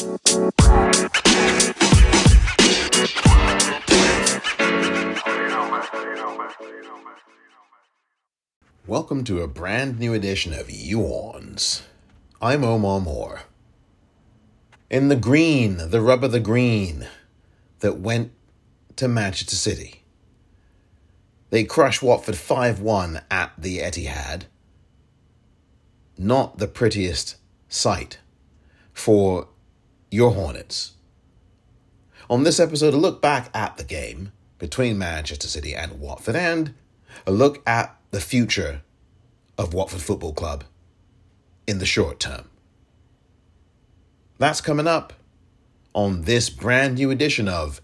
Welcome to a brand new edition of You-Orns. I'm Omar Moore. In the green, the rub of the green that went to Manchester City. They crushed Watford 5 1 at the Etihad. Not the prettiest sight for your Hornets. On this episode, a look back at the game between Manchester City and Watford and a look at the future of Watford Football Club in the short term. That's coming up on this brand new edition of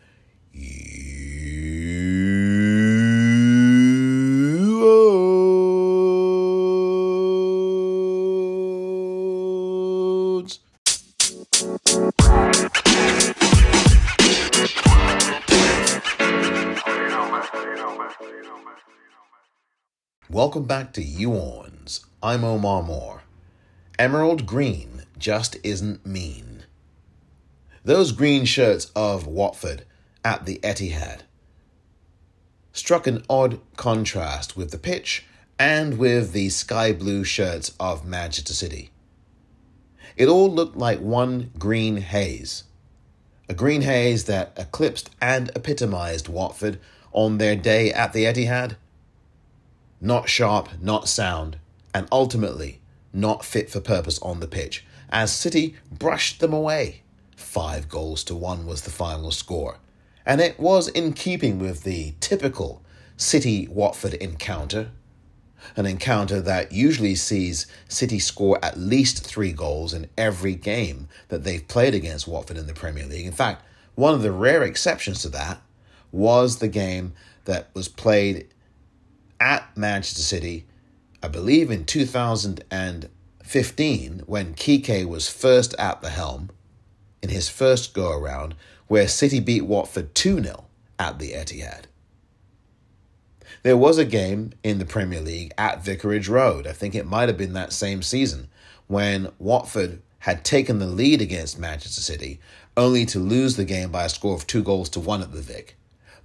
You-Orns. Welcome back to You-Orns. I'm Omar Moore. Emerald green just isn't mean. Those green shirts of Watford at the Etihad struck an odd contrast with the pitch and with the sky blue shirts of Manchester City. It all looked like one green haze, a green haze that eclipsed and epitomized Watford on their day at the Etihad. Not sharp, not sound, and ultimately not fit for purpose on the pitch, as City brushed them away. Five goals to one was the final score, and it was in keeping with the typical City Watford encounter. An encounter that usually sees City score at least three goals in every game that they've played against Watford in the Premier League. In fact, one of the rare exceptions to that was the game that was played at Manchester City, I believe in 2015, when Quique was first at the helm in his first go around, where City beat Watford 2 0 at the Etihad. There was a game in the Premier League at Vicarage Road, I think it might have been that same season, when Watford had taken the lead against Manchester City, only to lose the game by a score of two goals to one at the Vic.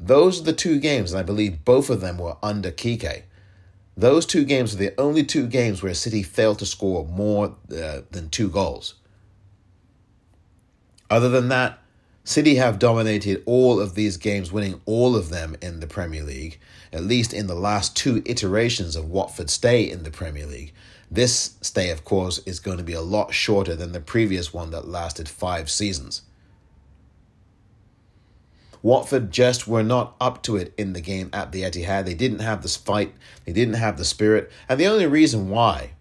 Those are the two games, and I believe both of them were under Quique. Those two games are the only two games where City failed to score more uh, than two goals. Other than that, City have dominated all of these games, winning all of them in the Premier League, at least in the last two iterations of Watford's stay in the Premier League. This stay, of course, is going to be a lot shorter than the previous one that lasted five seasons. Watford just were not up to it in the game at the Etihad. They didn't have this fight, they didn't have the spirit. And the only reason why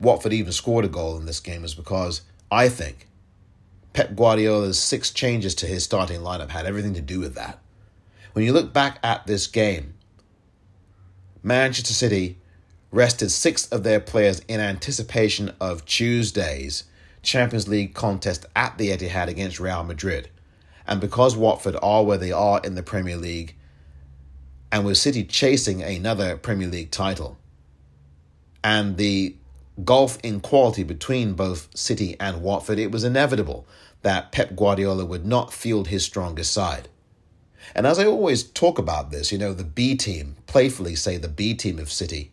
Watford even scored a goal in this game is because I think Pep Guardiola's six changes to his starting lineup had everything to do with that. When you look back at this game, Manchester City rested six of their players in anticipation of Tuesday's Champions League contest at the Etihad against Real Madrid. And because Watford are where they are in the Premier League, and with City chasing another Premier League title, and the gulf in quality between both City and Watford, it was inevitable that Pep Guardiola would not field his strongest side. And as I always talk about this, you know, the B team, playfully say the B team of City,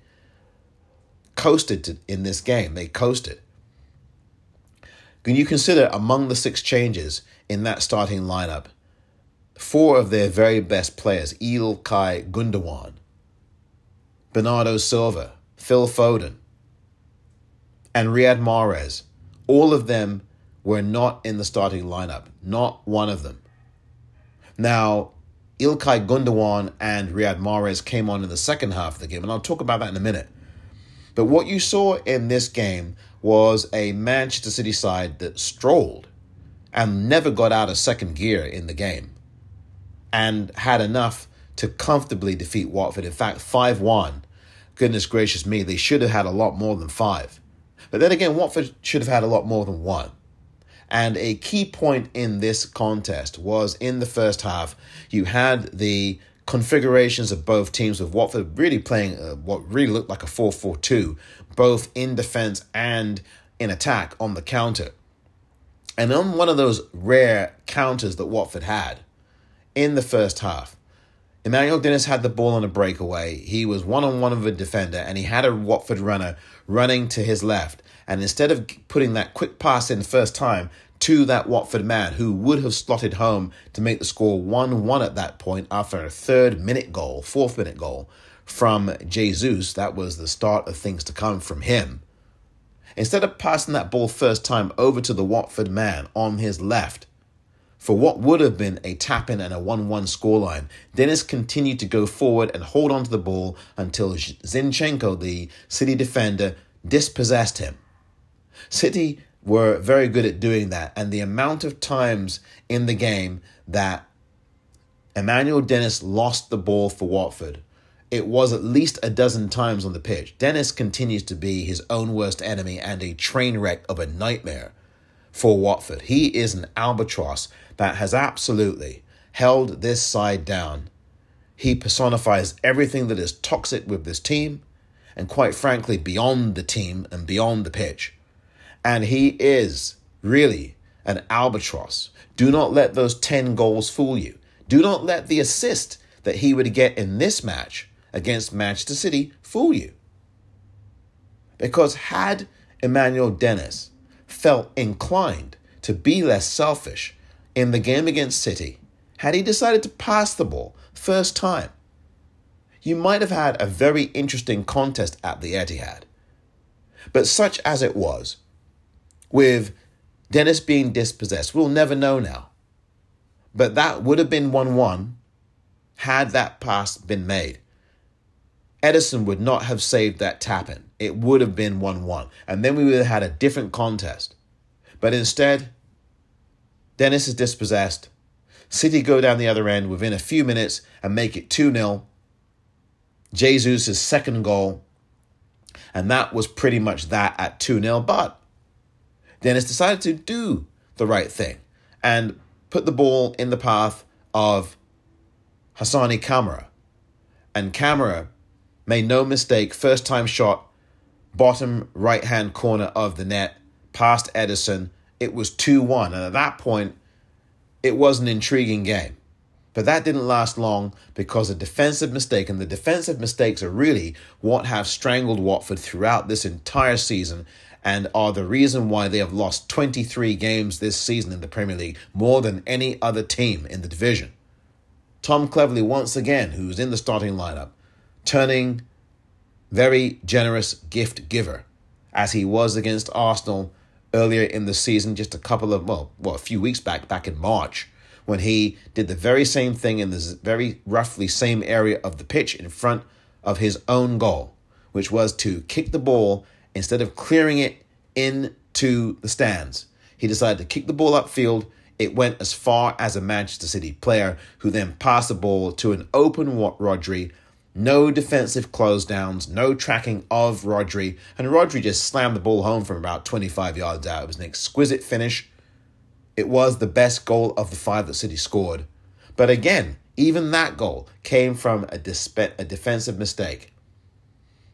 coasted in this game. They coasted. Can you consider among the six changes in that starting lineup, four of their very best players, Ilkay Gundogan, Bernardo Silva, Phil Foden, and Riyad Mahrez, all of them were not in the starting lineup, not one of them. Now, Ilkay Gundogan and Riyad Mahrez came on in the second half of the game, and I'll talk about that in a minute. But what you saw in this game was a Manchester City side that strolled and never got out of second gear in the game and had enough to comfortably defeat Watford. In fact, 5 1. Goodness gracious me, they should have had a lot more than five. But then again, Watford should have had a lot more than one. And a key point in this contest was in the first half, you had the configurations of both teams, with Watford really playing uh, what really looked like a 4 4 2, both in defense and in attack on the counter. And on one of those rare counters that Watford had in the first half, Emmanuel Dennis had the ball on a breakaway. He was one on one with a defender, and he had a Watford runner running to his left. And instead of putting that quick pass in first time to that Watford man who would have slotted home to make the score 1 1 at that point after a third minute goal, fourth minute goal from Jesus, that was the start of things to come from him. Instead of passing that ball first time over to the Watford man on his left, for what would have been a tap in and a 1 1 scoreline, Dennis continued to go forward and hold on to the ball until Zinchenko, the City defender, dispossessed him. City were very good at doing that, and the amount of times in the game that Emmanuel Dennis lost the ball for Watford, it was at least a dozen times on the pitch. Dennis continues to be his own worst enemy and a train wreck of a nightmare for Watford. He is an albatross that has absolutely held this side down. He personifies everything that is toxic with this team and, quite frankly, beyond the team and beyond the pitch. And he is really an albatross. Do not let those 10 goals fool you. Do not let the assist that he would get in this match against Manchester City fool you. Because had Emmanuel Dennis felt inclined to be less selfish in the game against City, had he decided to pass the ball first time, you might have had a very interesting contest at the Etihad. But such as it was, with Dennis being dispossessed, we'll never know now. But that would have been 1 1 had that pass been made. Ederson would not have saved that tap in. It would have been 1 1. And then we would have had a different contest. But instead, Dennis is dispossessed. City go down the other end within a few minutes and make it 2 0. Jesus' second goal. And that was pretty much that at 2 0. But Dennis decided to do the right thing and put the ball in the path of Hassane Kamara. And Kamara made no mistake, first time shot, bottom right hand corner of the net, past Ederson. It was 2 1. And at that point, it was an intriguing game. But that didn't last long because a defensive mistake, and the defensive mistakes are really what have strangled Watford throughout this entire season and are the reason why they have lost 23 games this season in the Premier League, more than any other team in the division. Tom Cleverley, once again, who's in the starting lineup, turning very generous gift giver, as he was against Arsenal earlier in the season, just a couple of, well, well, a few weeks back, back in March, when he did the very same thing in the very roughly same area of the pitch in front of his own goal, which was to kick the ball instead of clearing it into the stands. He decided to kick the ball upfield. It went as far as a Manchester City player who then passed the ball to an open Rodri no defensive close downs, no tracking of Rodri, and Rodri just slammed the ball home from about 25 yards out. It was an exquisite finish. It was the best goal of the five that City scored. But again, even that goal came from a, dispe- a defensive mistake.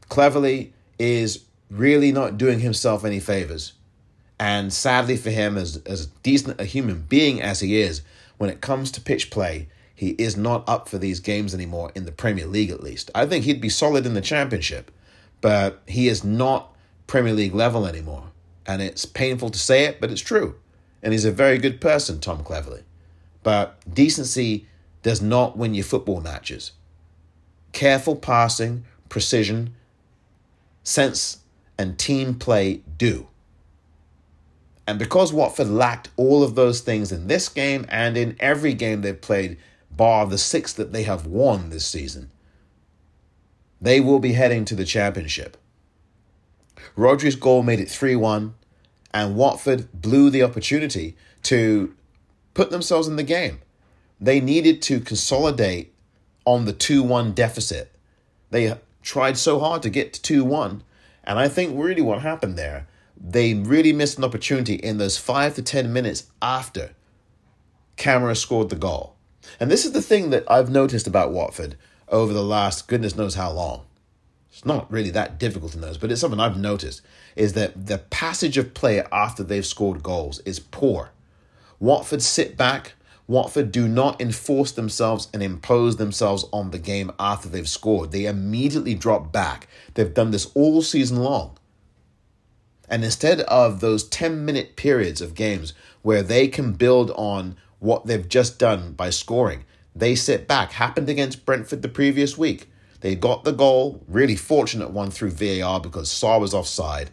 Cleverley is really not doing himself any favors. And sadly for him, as, as decent a human being as he is, when it comes to pitch play, he is not up for these games anymore in the Premier League, at least. I think he'd be solid in the Championship, but he is not Premier League level anymore. And it's painful to say it, but it's true. And he's a very good person, Tom Cleverley. But decency does not win you football matches. Careful passing, precision, sense, and team play do. And because Watford lacked all of those things in this game and in every game they've played bar the six that they have won this season. They will be heading to the championship. Rodri's goal made it 3 1, and Watford blew the opportunity to put themselves in the game. They needed to consolidate on the 2 1 deficit. They tried so hard to get to 2 1, and I think really what happened there, they really missed an opportunity in those 5 to 10 minutes after Kamara scored the goal. And this is the thing that I've noticed about Watford over the last goodness knows how long. It's not really that difficult to notice, but it's something I've noticed is that the passage of play after they've scored goals is poor. Watford sit back. Watford do not enforce themselves and impose themselves on the game after they've scored. They immediately drop back. They've done this all season long. And instead of those 10 minute periods of games where they can build on what they've just done by scoring, they sit back. Happened against Brentford the previous week. They got the goal, really fortunate one through VAR because Sarr was offside.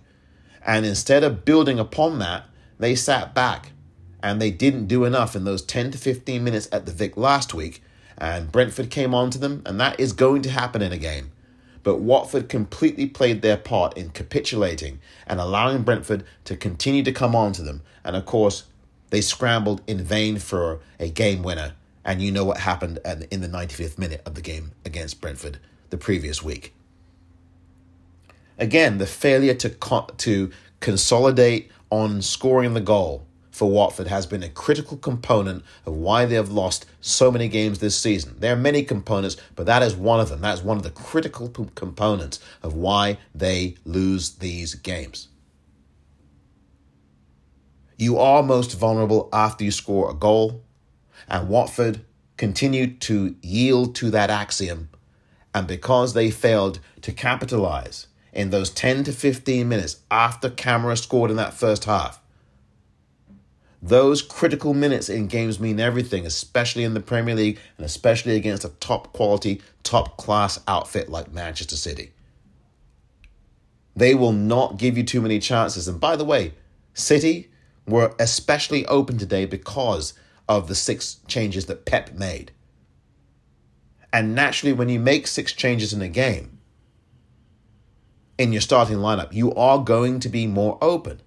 And instead of building upon that, they sat back and they didn't do enough in those 10 to 15 minutes at the Vic last week. And Brentford came on to them, and that is going to happen in a game. But Watford completely played their part in capitulating and allowing Brentford to continue to come on to them. And of course, they scrambled in vain for a game winner. And you know what happened in the 95th minute of the game against Brentford the previous week. Again, the failure to, to consolidate on scoring the goal for Watford has been a critical component of why they have lost so many games this season. There are many components, but that is one of them. That is one of the critical components of why they lose these games. You are most vulnerable after you score a goal, and Watford continued to yield to that axiom. And because they failed to capitalize in those 10 to 15 minutes after Kamara scored in that first half, those critical minutes in games mean everything, especially in the Premier League and especially against a top quality, top class outfit like Manchester City. They will not give you too many chances. And by the way, City were especially open today because of the six changes that Pep made. And naturally, when you make six changes in a game in your starting lineup, you are going to be more open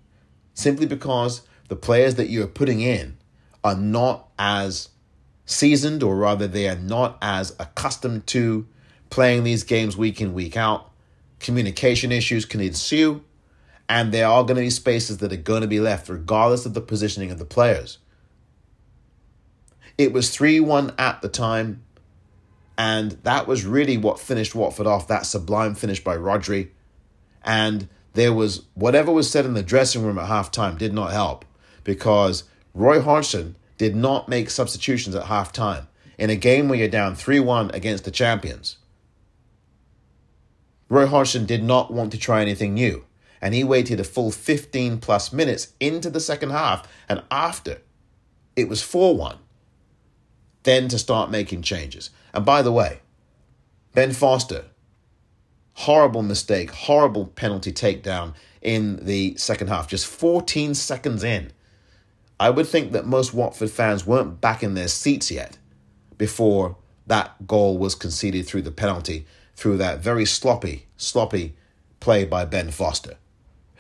simply because the players that you're putting in are not as seasoned, or rather, they are not as accustomed to playing these games week in, week out. Communication issues can ensue, and there are going to be spaces that are going to be left, regardless of the positioning of the players. It was 3 1 at the time, and that was really what finished Watford off that sublime finish by Rodri. And there was whatever was said in the dressing room at halftime did not help because Roy Hodgson did not make substitutions at halftime in a game where you're down 3 1 against the champions. Roy Hodgson did not want to try anything new, and he waited a full 15 plus minutes into the second half and after it was 4 1, then to start making changes. And by the way, Ben Foster, horrible mistake, horrible penalty takedown in the second half, just 14 seconds in. I would think that most Watford fans weren't back in their seats yet before that goal was conceded through the penalty, through that very sloppy, sloppy play by Ben Foster.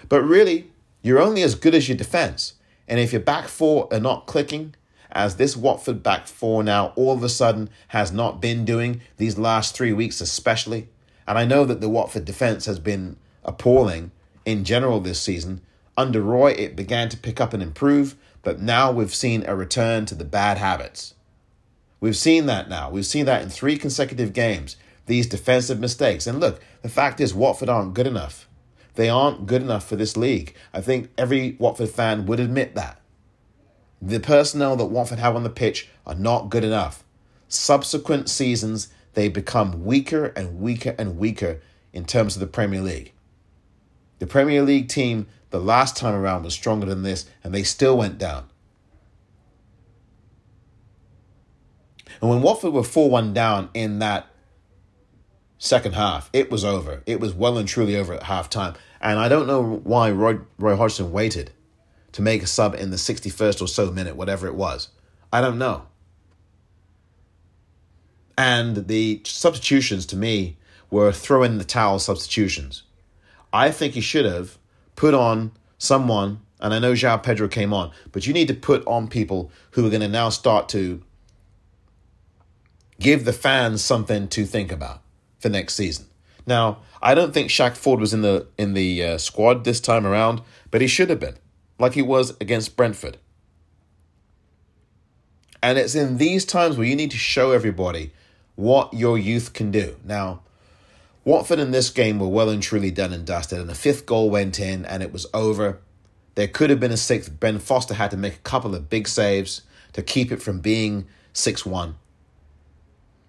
But really, you're only as good as your defence. And if your back four are not clicking, as this Watford back four now all of a sudden has not been doing these last three weeks, especially, and I know that the Watford defence has been appalling in general this season. Under Roy, it began to pick up and improve, but now we've seen a return to the bad habits. We've seen that now. We've seen that in three consecutive games, these defensive mistakes. And look, the fact is, Watford aren't good enough. They aren't good enough for this league. I think every Watford fan would admit that. The personnel that Watford have on the pitch are not good enough. Subsequent seasons, they become weaker and weaker and weaker in terms of the Premier League. The Premier League team the last time around was stronger than this, and they still went down. And when Watford were 4 1 down in that second half, it was over. It was well and truly over at half time. And I don't know why Roy, Roy Hodgson waited to make a sub in the 61st or so minute, whatever it was. I don't know. And the substitutions to me were throw in the towel substitutions. I think he should have put on someone, and I know João Pedro came on, but you need to put on people who are going to now start to give the fans something to think about for next season. Now, I don't think Shaq Forde was in the in the uh, squad this time around, but he should have been, like he was against Brentford. And it's in these times where you need to show everybody what your youth can do. Now, Watford in this game were well and truly done and dusted, and the fifth goal went in and it was over. There could have been a sixth. Ben Foster had to make a couple of big saves to keep it from being 6 1.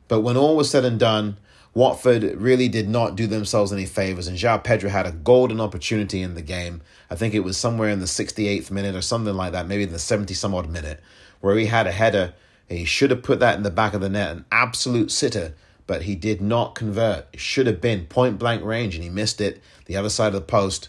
But when all was said and done, Watford really did not do themselves any favors, and João Pedro had a golden opportunity in the game. I think it was somewhere in the 68th minute or something like that, maybe in the 70 some odd minute, where he had a header. He should have put that in the back of the net, an absolute sitter, but he did not convert. It should have been point blank range, and he missed it the other side of the post.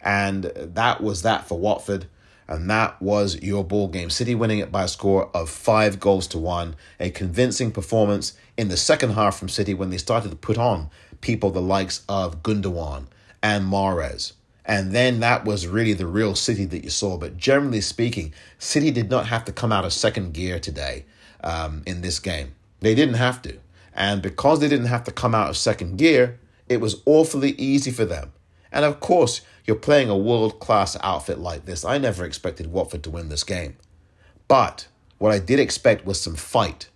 And that was that for Watford and that was your ball game. City winning it by a score of five goals to one. A convincing performance in the second half from City when they started to put on people the likes of Gundogan and Mahrez. And then that was really the real City that you saw. But generally speaking, City did not have to come out of second gear today um, in this game. They didn't have to. And because they didn't have to come out of second gear, it was awfully easy for them. And of course, you're playing a world class outfit like this. I never expected Watford to win this game. But what I did expect was some fight.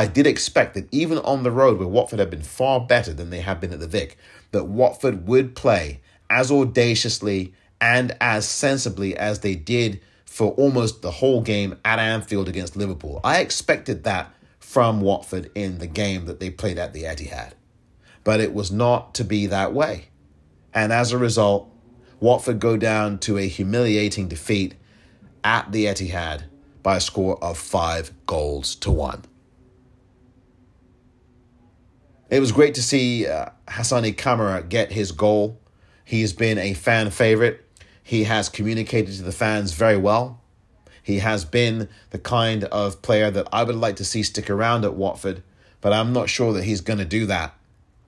I did expect that even on the road where Watford had been far better than they had been at the Vic, that Watford would play as audaciously and as sensibly as they did for almost the whole game at Anfield against Liverpool. I expected that from Watford in the game that they played at the Etihad. But it was not to be that way. And as a result, Watford go down to a humiliating defeat at the Etihad by a score of five goals to one. It was great to see uh, Hassane Kamara get his goal. He has been a fan favorite. He has communicated to the fans very well. He has been the kind of player that I would like to see stick around at Watford, but I'm not sure that he's going to do that.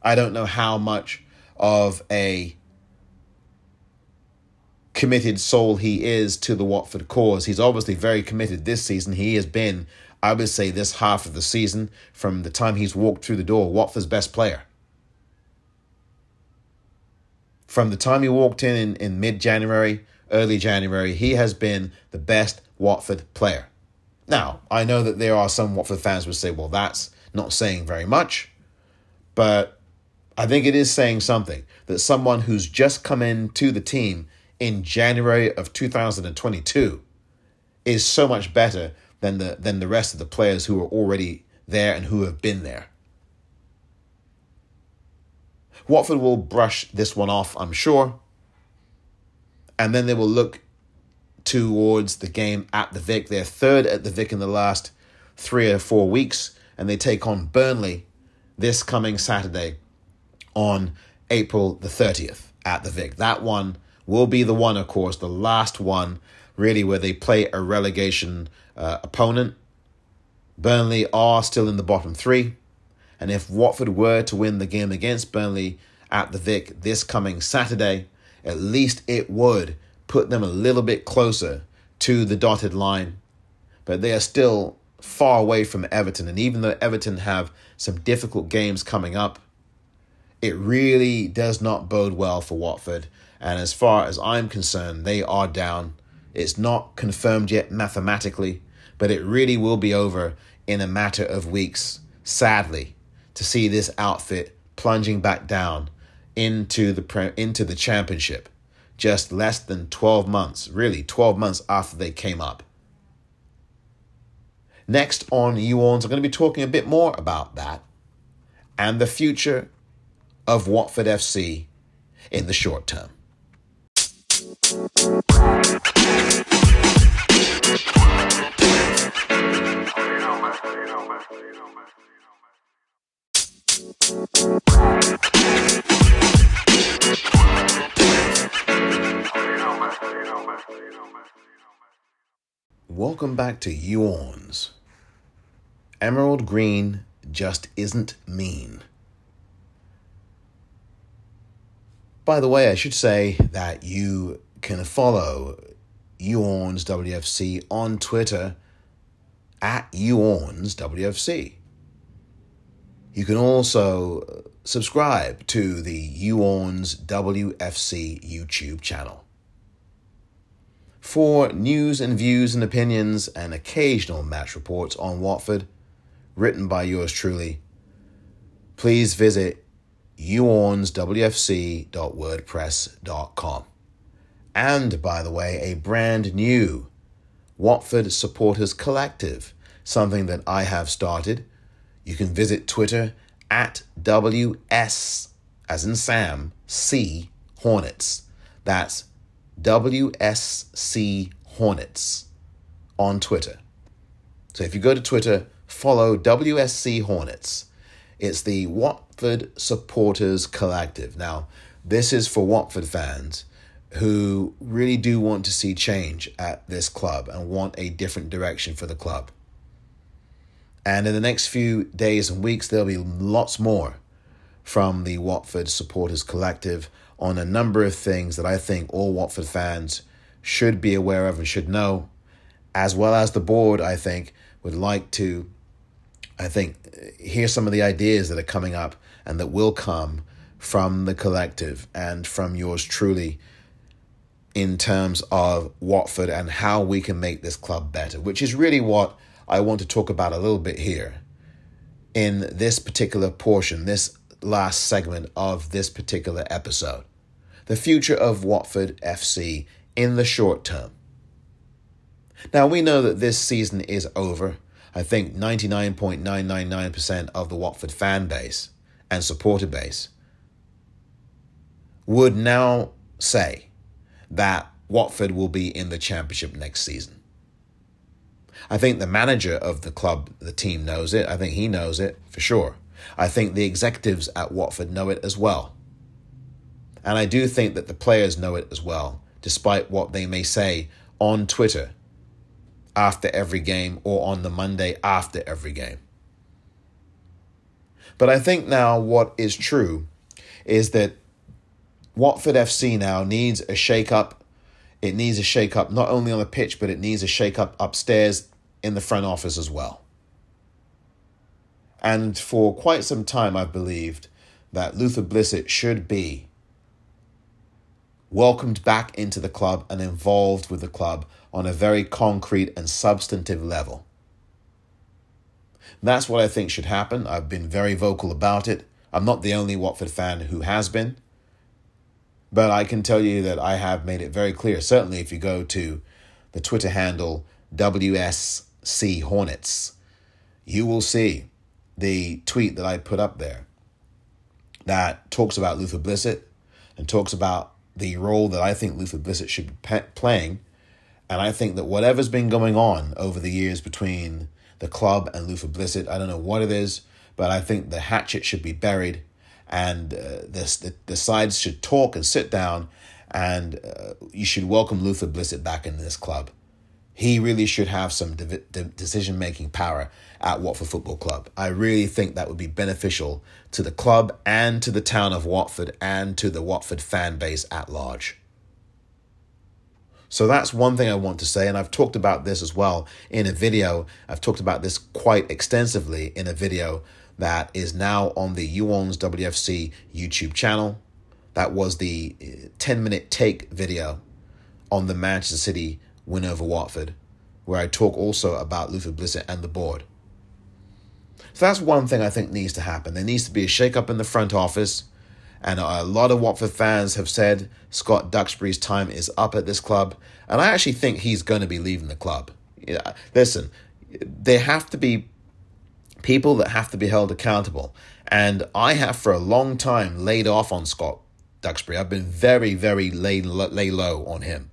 I don't know how much of a committed soul he is to the Watford cause. He's obviously very committed this season. He has been, I would say, this half of the season, from the time he's walked through the door, Watford's best player. From the time he walked in in, in mid January, early January, he has been the best Watford player. Now, I know that there are some Watford fans would say, well, that's not saying very much, but I think it is saying something that someone who's just come into the team in January of 2022 is so much better than the than the rest of the players who are already there and who have been there. Watford will brush this one off, I'm sure. And then they will look towards the game at the Vic. They're third at the Vic in the last three or four weeks, and they take on Burnley this coming Saturday on April the 30th at the Vic. That one will be the one, of course, the last one, really, where they play a relegation uh, opponent. Burnley are still in the bottom three. And if Watford were to win the game against Burnley at the Vic this coming Saturday, at least it would put them a little bit closer to the dotted line. But they are still far away from Everton. And even though Everton have some difficult games coming up, it really does not bode well for Watford. And as far as I'm concerned, they are down. It's not confirmed yet mathematically, but it really will be over in a matter of weeks, sadly, to see this outfit plunging back down into the into the championship just less than 12 months, really 12 months after they came up. Next on You-Orns, I'm going to be talking a bit more about that and the future of Watford FC in the short term. Welcome back to You-Orns. Emerald Green just isn't mean. By the way, I should say that you can follow You-Orns WFC on Twitter at You-Orns WFC. You can also uh, subscribe to the You-Orns WFC YouTube channel. For news and views and opinions and occasional match reports on Watford, written by yours truly, please visit youornswfc.wordpress.com. and, by the way, a brand new Watford Supporters Collective, something that I have started. You can visit Twitter at WS, as in Sam, C Hornets. That's WSC Hornets on Twitter. So if you go to Twitter, follow WSC Hornets. It's the Watford Supporters Collective. Now, this is for Watford fans who really do want to see change at this club and want a different direction for the club. And in the next few days and weeks, there'll be lots more from the Watford Supporters Collective on a number of things that I think all Watford fans should be aware of and should know, as well as the board, I think, would like to, I think, hear some of the ideas that are coming up and that will come from the collective and from yours truly in terms of Watford and how we can make this club better, which is really what I want to talk about a little bit here in this particular portion, this last segment of this particular episode. The future of Watford FC in the short term. Now, we know that this season is over. I think 99.999% of the Watford fan base and supporter base would now say that Watford will be in the championship next season. I think the manager of the club, the team knows it. I think he knows it for sure. I think the executives at Watford know it as well. And I do think that the players know it as well, despite what they may say on Twitter after every game or on the Monday after every game. But I think now what is true is that Watford FC now needs a shake up. It needs a shake up not only on the pitch, but it needs a shake up upstairs in the front office as well. And for quite some time, I've believed that Luther Blissett should be welcomed back into the club and involved with the club on a very concrete and substantive level. That's what I think should happen. I've been very vocal about it. I'm not the only Watford fan who has been. But I can tell you that I have made it very clear. Certainly, if you go to the Twitter handle WSC Hornets, you will see the tweet that I put up there that talks about Luther Blissett and talks about the role that I think Luther Blissett should be playing. And I think that whatever's been going on over the years between the club and Luther Blissett, I don't know what it is, but I think the hatchet should be buried and uh, the, the sides should talk and sit down, and uh, you should welcome Luther Blissett back in this club. He really should have some de- de- decision making power at Watford Football Club. I really think that would be beneficial to the club and to the town of Watford and to the Watford fan base at large. So that's one thing I want to say, and I've talked about this as well in a video. I've talked about this quite extensively in a video that is now on the You-Orns WFC YouTube channel. That was the uh, 10 minute take video on the Manchester City win over Watford, where I talk also about Luther Blissett and the board. So that's one thing I think needs to happen. There needs to be a shake up in the front office. And a lot of Watford fans have said Scott Duxbury's time is up at this club. And I actually think he's going to be leaving the club. Yeah, listen, there have to be people that have to be held accountable. And I have for a long time laid off on Scott Duxbury. I've been very, very lay, lay low on him.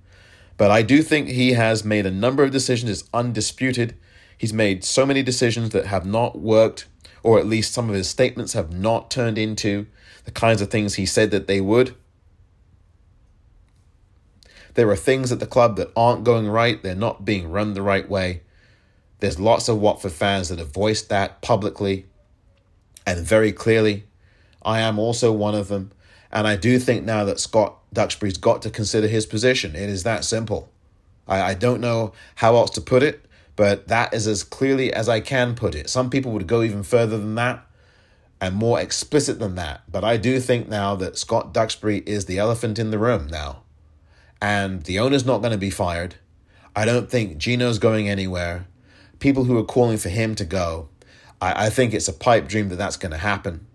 But I do think he has made a number of decisions, it's undisputed. He's made so many decisions that have not worked, or at least some of his statements have not turned into the kinds of things he said that they would. There are things at the club that aren't going right, they're not being run the right way. There's lots of Watford fans that have voiced that publicly and very clearly. I am also one of them. And I do think now that Scott Duxbury's got to consider his position. It is that simple. I, I don't know how else to put it, but that is as clearly as I can put it. Some people would go even further than that and more explicit than that. But I do think now that Scott Duxbury is the elephant in the room now. And the owner's not going to be fired. I don't think Gino's going anywhere people who are calling for him to go, I, I think it's a pipe dream that that's going to happen.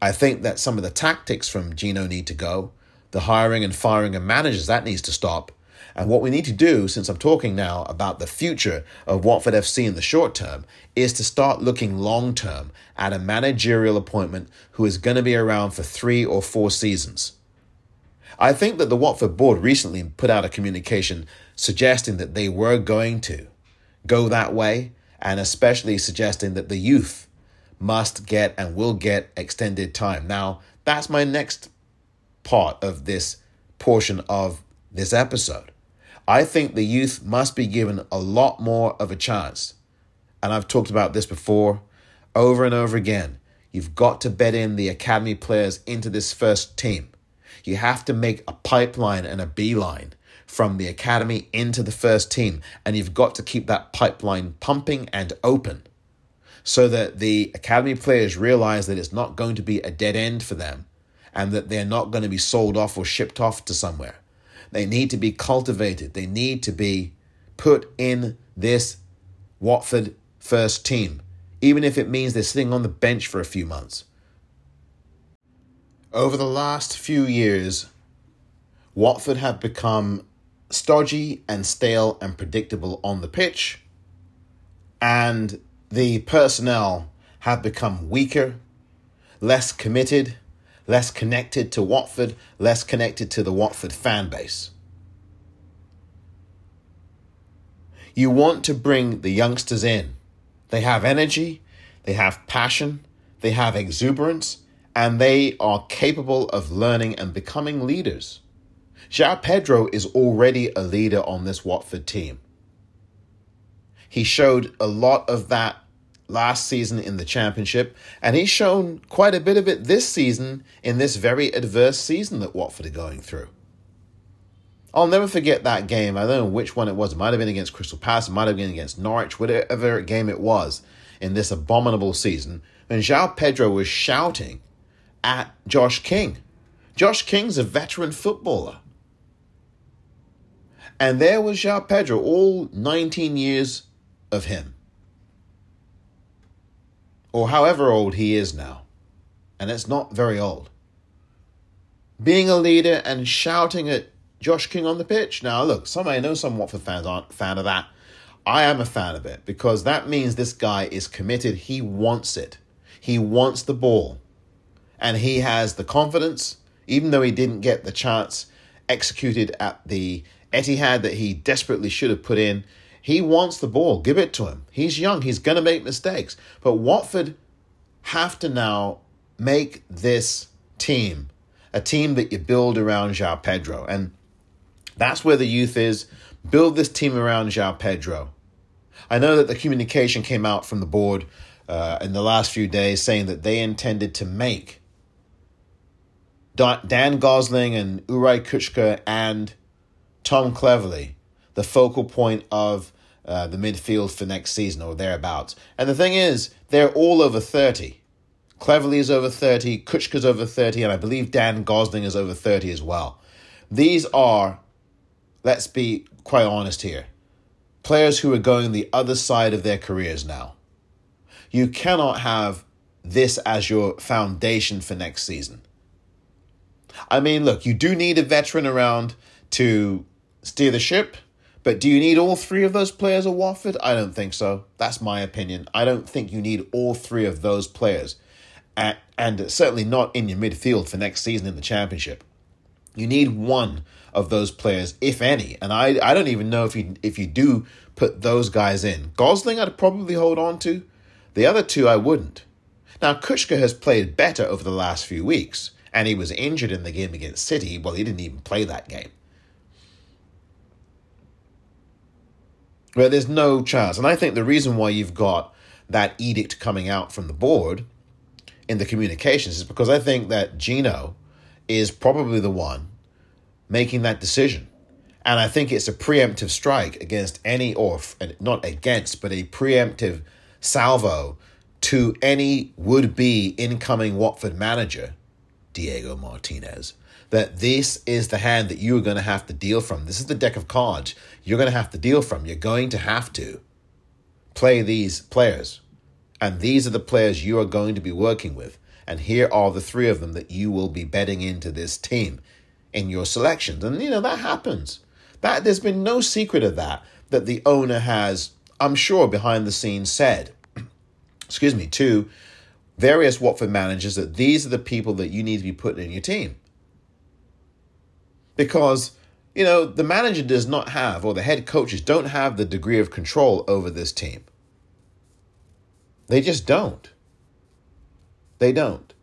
I think that some of the tactics from Gino need to go. the hiring and firing of managers, that needs to stop. And what we need to do, since I'm talking now about the future of Watford FC in the short term, is to start looking long term at a managerial appointment who is going to be around for three or four seasons. I think that the Watford board recently put out a communication suggesting that they were going to go that way, and especially suggesting that the youth must get and will get extended time. Now, that's my next part of this portion of this episode. I think the youth must be given a lot more of a chance. And I've talked about this before over and over again. You've got to bet in the academy players into this first team. You have to make a pipeline and a beeline from the academy into the first team. And you've got to keep that pipeline pumping and open so that the academy players realize that it's not going to be a dead end for them and that they're not going to be sold off or shipped off to somewhere. They need to be cultivated. They need to be put in this Watford first team, even if it means they're sitting on the bench for a few months. Over the last few years, Watford have become stodgy and stale and predictable on the pitch, and the personnel have become weaker, less committed, less connected to Watford, less connected to the Watford fan base. You want to bring the youngsters in. They have energy, they have passion, they have exuberance, and they are capable of learning and becoming leaders. João Pedro is already a leader on this Watford team. He showed a lot of that last season in the championship, and he's shown quite a bit of it this season in this very adverse season that Watford are going through. I'll never forget that game. I don't know which one it was. It might have been against Crystal Palace, it might have been against Norwich, whatever game it was in this abominable season, when João Pedro was shouting at Josh King. Josh King's a veteran footballer. And there was João Pedro, all 19 years of him or however old he is now, and it's not very old, being a leader and shouting at Josh King on the pitch. Now, look, some I know some Watford fans aren't a fan of that. I am a fan of it because that means this guy is committed. He wants it. He wants the ball. And he has the confidence, even though he didn't get the chance executed at the Etihad that he desperately should have put in. He wants the ball. Give it to him. He's young. He's going to make mistakes. But Watford have to now make this team a team that you build around João Pedro. And that's where the youth is. Build this team around João Pedro. I know that the communication came out from the board uh, in the last few days saying that they intended to make Dan Gosling and Juraj Kucka and Tom Cleverley the focal point of uh, the midfield for next season or thereabouts. And the thing is, they're all over 30. Cleverley is over 30, Kucka's over 30, and I believe Dan Gosling is over 30 as well. These are, let's be quite honest here, players who are going the other side of their careers now. You cannot have this as your foundation for next season. I mean, look, you do need a veteran around to steer the ship but do you need all three of those players at Watford? I don't think so. That's my opinion. I don't think you need all three of those players. And, and certainly not in your midfield for next season in the Championship. You need one of those players, if any. And I, I don't even know if you if you do put those guys in. Gosling I'd probably hold on to. The other two I wouldn't. Now Kucka has played better over the last few weeks, and he was injured in the game against City. Well, he didn't even play that game. Where there's no chance. And I think the reason why you've got that edict coming out from the board in the communications is because I think that Gino is probably the one making that decision. And I think it's a preemptive strike against any, or not against, but a preemptive salvo to any would be incoming Watford manager, Diego Martinez that this is the hand that you are going to have to deal from. This is the deck of cards you're going to have to deal from. You're going to have to play these players. And these are the players you are going to be working with. And here are the three of them that you will be betting into this team. in your selections. And you know, that happens. That there's been no secret of that that the owner has, I'm sure, behind the scenes said, excuse me, to various Watford managers that these are the people that you need to be putting in your team. Because, you know, the manager does not have, or the head coaches don't have the degree of control over this team. They just don't. They don't.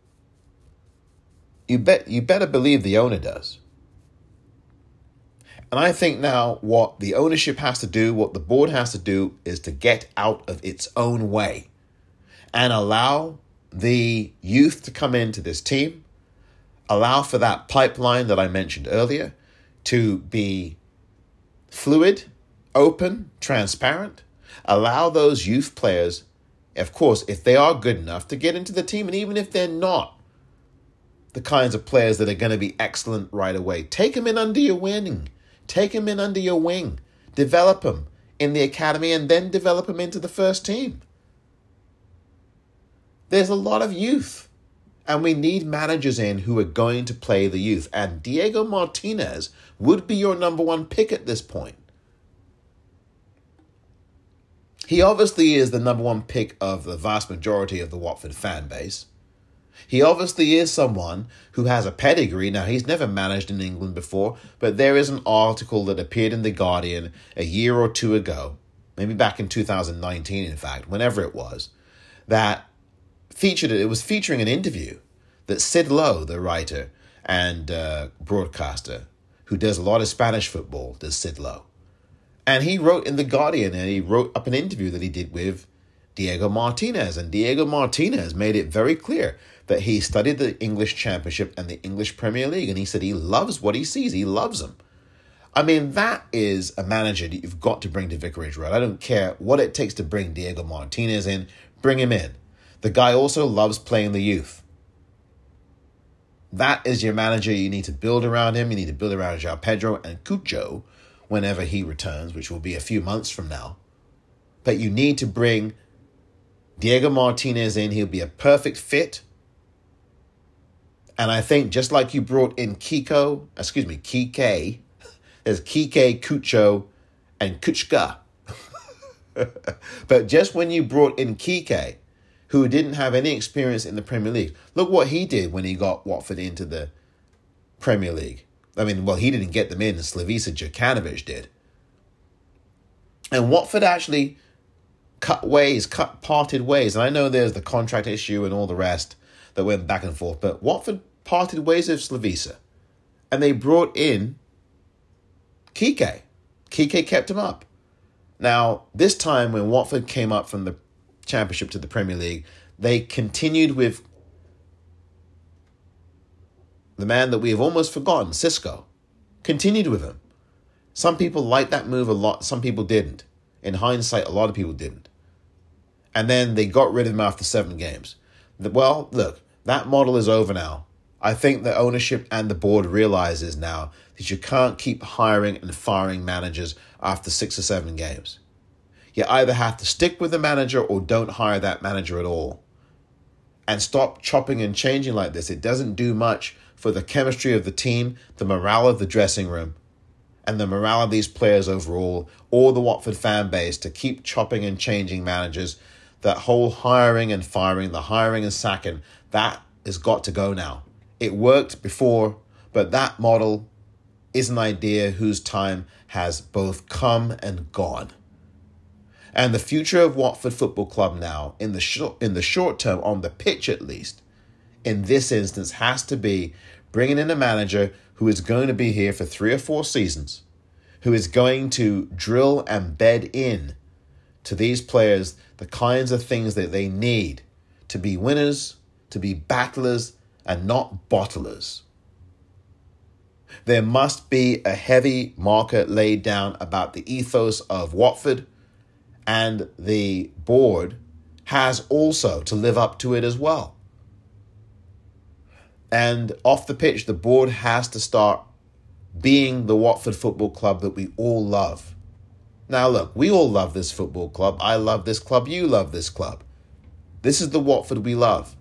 You bet you better believe the owner does. And I think now what the ownership has to do, what the board has to do, is to get out of its own way and allow the youth to come into this team, allow for that pipeline that I mentioned earlier to be fluid, open, transparent, allow those youth players, of course, if they are good enough, to get into the team. And even if they're not the kinds of players that are going to be excellent right away, take them in under your wing Take them in under your wing, develop them in the academy, and then develop them into the first team. There's a lot of youth, and we need managers in who are going to play the youth. And Diego Martinez would be your number one pick at this point. He obviously is the number one pick of the vast majority of the Watford fan base. He obviously is someone who has a pedigree. Now, he's never managed in England before, but there is an article that appeared in The Guardian a year or two ago, maybe back in 2019, in fact, whenever it was, that featured it. Was featuring an interview that Sid Lowe, the writer and uh, broadcaster, who does a lot of Spanish football, does Sid Lowe. And he wrote in The Guardian and he wrote up an interview that he did with Diego Martinez. And Diego Martinez made it very clear that he studied the English Championship and the English Premier League, and he said he loves what he sees. He loves them. I mean, that is a manager that you've got to bring to Vicarage Road. I don't care what it takes to bring Diego Martinez in, bring him in. The guy also loves playing the youth. That is your manager. You need to build around him. You need to build around João Pedro and Cucho whenever he returns, which will be a few months from now. But you need to bring Diego Martinez in. He'll be a perfect fit and I think just like you brought in Kiko, excuse me, Quique, there's Quique, Cucho, and Kucka. but just when you brought in Quique, who didn't have any experience in the Premier League, look what he did when he got Watford into the Premier League. I mean, well, he didn't get them in, Slavisa Jokanovic did. And Watford actually cut ways, cut parted ways. And I know there's the contract issue and all the rest that went back and forth, but Watford parted ways with Slavisa. And they brought in Quique. Quique kept him up. Now, this time when Watford came up from the Championship to the Premier League, they continued with the man that we have almost forgotten, Xisco. Continued with him. Some people liked that move a lot, some people didn't. In hindsight, a lot of people didn't. And then they got rid of him after seven games. Well, look, that model is over now. I think the ownership and the board realizes now that you can't keep hiring and firing managers after six or seven games. You either have to stick with the manager or don't hire that manager at all. And stop chopping and changing like this. It doesn't do much for the chemistry of the team, the morale of the dressing room, and the morale of these players overall, or the Watford fan base to keep chopping and changing managers. That whole hiring and firing, the hiring and sacking, that has got to go now. It worked before, but that model is an idea whose time has both come and gone. And the future of Watford Football Club now, in the short, in the short term, on the pitch at least, in this instance, has to be bringing in a manager who is going to be here for three or four seasons, who is going to drill and bed in to these players the kinds of things that they need to be winners, to be battlers, and not bottlers. There must be a heavy marker laid down about the ethos of Watford, and the board has also to live up to it as well. And off the pitch, the board has to start being the Watford Football Club that we all love. Now, look, we all love this football club. I love this club. You love this club. This is the Watford we love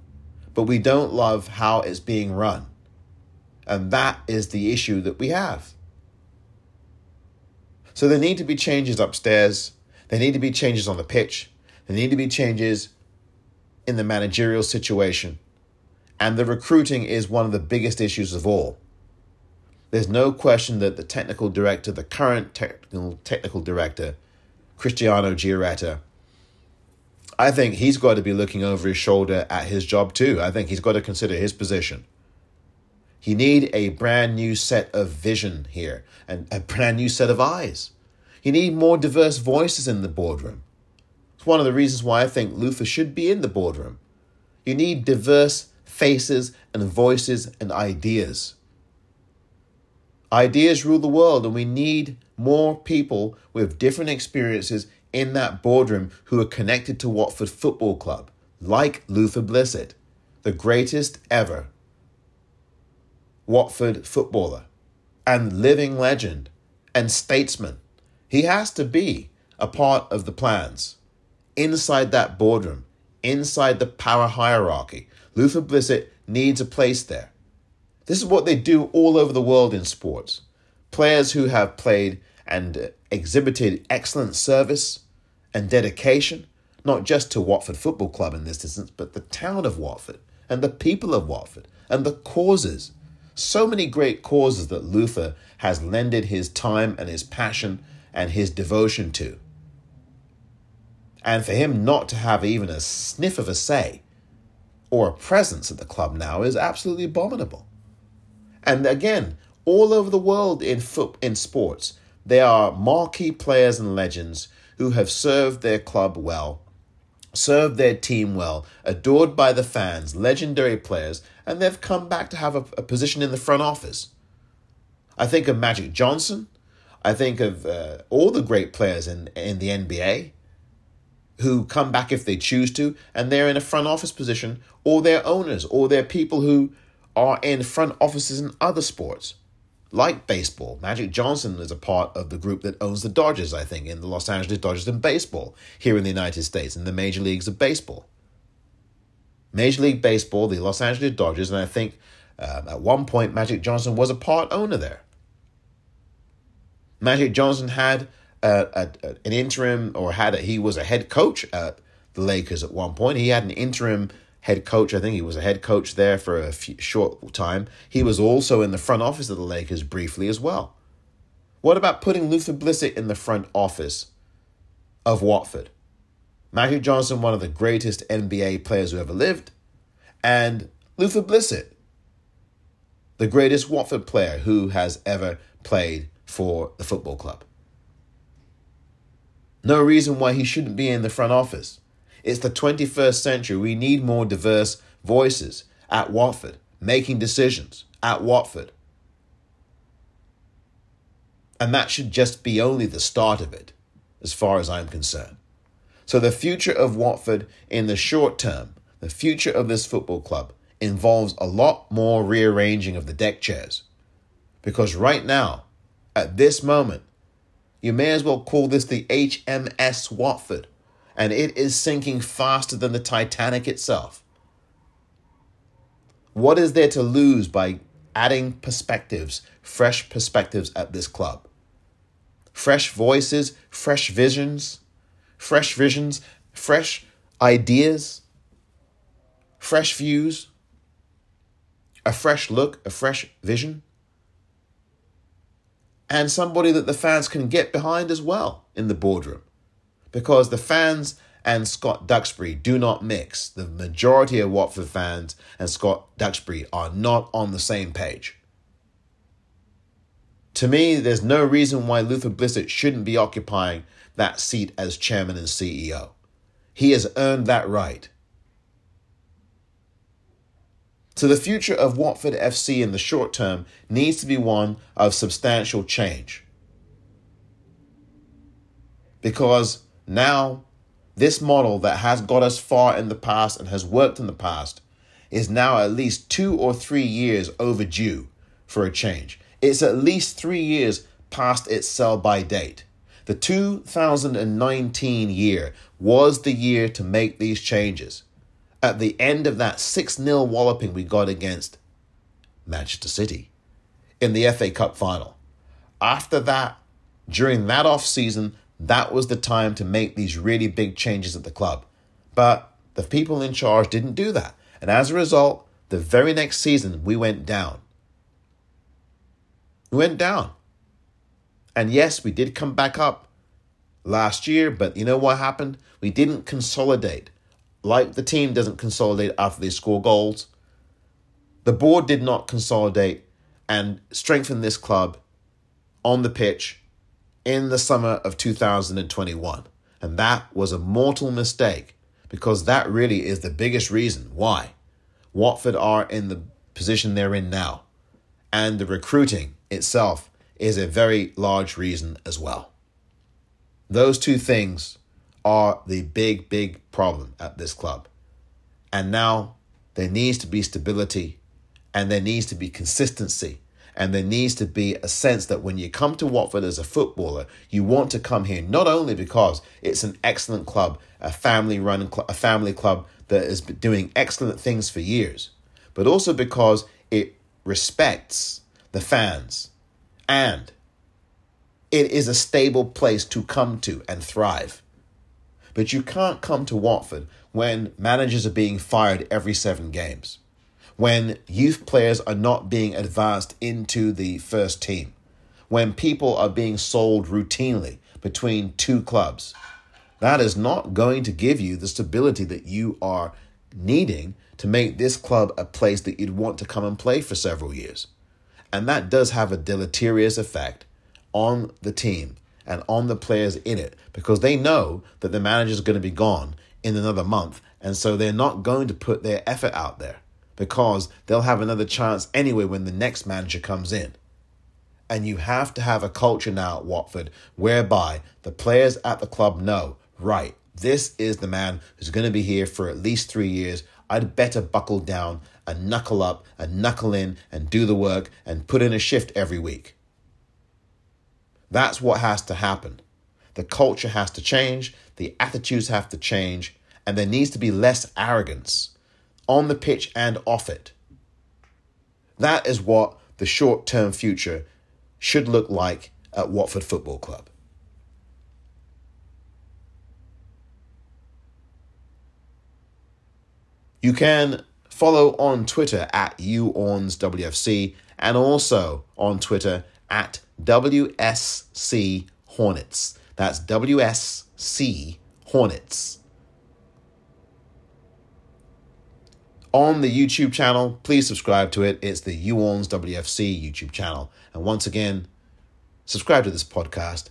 but we don't love how it's being run. And that is the issue that we have. So there need to be changes upstairs. There need to be changes on the pitch. There need to be changes in the managerial situation. And the recruiting is one of the biggest issues of all. There's no question that the technical director, the current technical technical director, Cristiano Giaretta, I think he's got to be looking over his shoulder at his job too. I think he's got to consider his position. He need a brand new set of vision here and a brand new set of eyes. You need more diverse voices in the boardroom. It's one of the reasons why I think Luther should be in the boardroom. You need diverse faces and voices and ideas. Ideas rule the world, and we need more people with different experiences in that boardroom who are connected to Watford Football Club, like Luther Blissett, the greatest ever Watford footballer and living legend and statesman. He has to be a part of the plans inside that boardroom, inside the power hierarchy. Luther Blissett needs a place there. This is what they do all over the world in sports. Players who have played and exhibited excellent service and dedication, not just to Watford Football Club in this instance, but the town of Watford and the people of Watford and the causes. So many great causes that Luther has lended his time and his passion and his devotion to. And for him not to have even a sniff of a say or a presence at the club now is absolutely abominable. And again, all over the world in foot in sports, there are marquee players and legends who have served their club well, served their team well, adored by the fans, legendary players, and they've come back to have a, a position in the front office. I think of Magic Johnson. I think of uh, all the great players in, in the NBA who come back if they choose to, and they're in a front office position, or they're owners, or they're people who are in front offices in other sports like baseball. Magic Johnson is a part of the group that owns the Dodgers, I think, in the Los Angeles Dodgers in baseball here in the United States, in the major leagues of baseball. Major League Baseball, the Los Angeles Dodgers, and I think uh, at one point Magic Johnson was a part owner there. Magic Johnson had a, a, an interim, or had a, he was a head coach at the Lakers at one point. He had an interim head coach. I think he was a head coach there for a few, short time. He was also in the front office of the Lakers briefly as well. What about putting Luther Blissett in the front office of Watford? Magic Johnson, one of the greatest NBA players who ever lived, and Luther Blissett, the greatest Watford player who has ever played for the football club. No reason why he shouldn't be in the front office. It's the 21st century. We need more diverse voices at Watford, making decisions at Watford. And that should just be only the start of it, as far as I'm concerned. So, the future of Watford in the short term, the future of this football club, involves a lot more rearranging of the deck chairs. Because right now, at this moment, you may as well call this the HMS Watford and it is sinking faster than the Titanic itself. What is there to lose by adding perspectives, fresh perspectives at this club? Fresh voices, fresh visions, fresh visions, fresh ideas, fresh views, a fresh look, a fresh vision, and somebody that the fans can get behind as well in the boardroom because the fans and Scott Duxbury do not mix. The majority of Watford fans and Scott Duxbury are not on the same page. To me, there's no reason why Luther Blissett shouldn't be occupying that seat as chairman and CEO. He has earned that right. So, the future of Watford FC in the short term needs to be one of substantial change. Because now, this model that has got us far in the past and has worked in the past is now at least two or three years overdue for a change. It's at least three years past its sell by date. The 2019 year was the year to make these changes. At the end of that 6 0 walloping we got against Manchester City, in the FA Cup final. After that, during that off season, that was the time to make these really big changes at the club. But the people in charge didn't do that. And as a result, the very next season, we went down. We went down. And yes, we did come back up last year, but you know what happened? We didn't consolidate. Like the team doesn't consolidate after they score goals. The board did not consolidate and strengthen this club on the pitch in the summer of 2021. And that was a mortal mistake because that really is the biggest reason why Watford are in the position they're in now. And the recruiting itself is a very large reason as well. Those two things are the big, big problem at this club. And now there needs to be stability and there needs to be consistency and there needs to be a sense that when you come to Watford as a footballer, you want to come here not only because it's an excellent club, a family run a family club that has been doing excellent things for years, but also because it respects the fans and it is a stable place to come to and thrive. But you can't come to Watford when managers are being fired every seven games when youth players are not being advanced into the first team, when people are being sold routinely between two clubs. That is not going to give you the stability that you are needing to make this club a place that you'd want to come and play for several years. And that does have a deleterious effect on the team and on the players in it because they know that the manager is going to be gone in another month. And so they're not going to put their effort out there because they'll have another chance anyway when the next manager comes in. And you have to have a culture now at Watford whereby the players at the club know, right, this is the man who's going to be here for at least three years. I'd better buckle down and knuckle up and knuckle in and do the work and put in a shift every week. That's what has to happen. The culture has to change, the attitudes have to change, and there needs to be less arrogance on the pitch and off it. That is what the short term future should look like at Watford Football Club. You can follow on Twitter at YouOrnsWFC and also on Twitter at WSC Hornets. That's WSC Hornets. on the YouTube channel. Please subscribe to it. It's the You-Orns WFC YouTube channel. And once again, subscribe to this podcast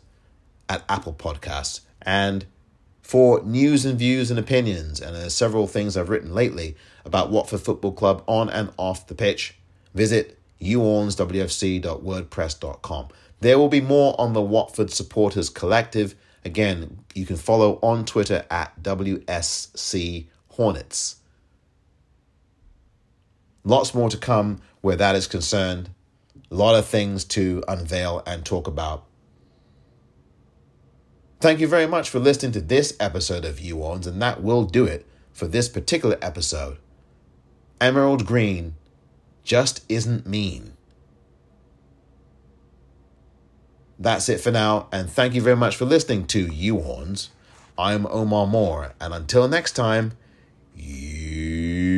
at Apple Podcasts. And for news and views and opinions, and there's several things I've written lately about Watford Football Club on and off the pitch, visit youornswfc.wordpress.com. There will be more on the Watford Supporters Collective. Again, you can follow on Twitter at WSC Hornets. Lots more to come where that is concerned. A lot of things to unveil and talk about. Thank you very much for listening to this episode of You-Orns, and that will do it for this particular episode. Emerald Green just isn't mean. That's it for now, and thank you very much for listening to You-Orns. I'm Omar Moore, and until next time, you.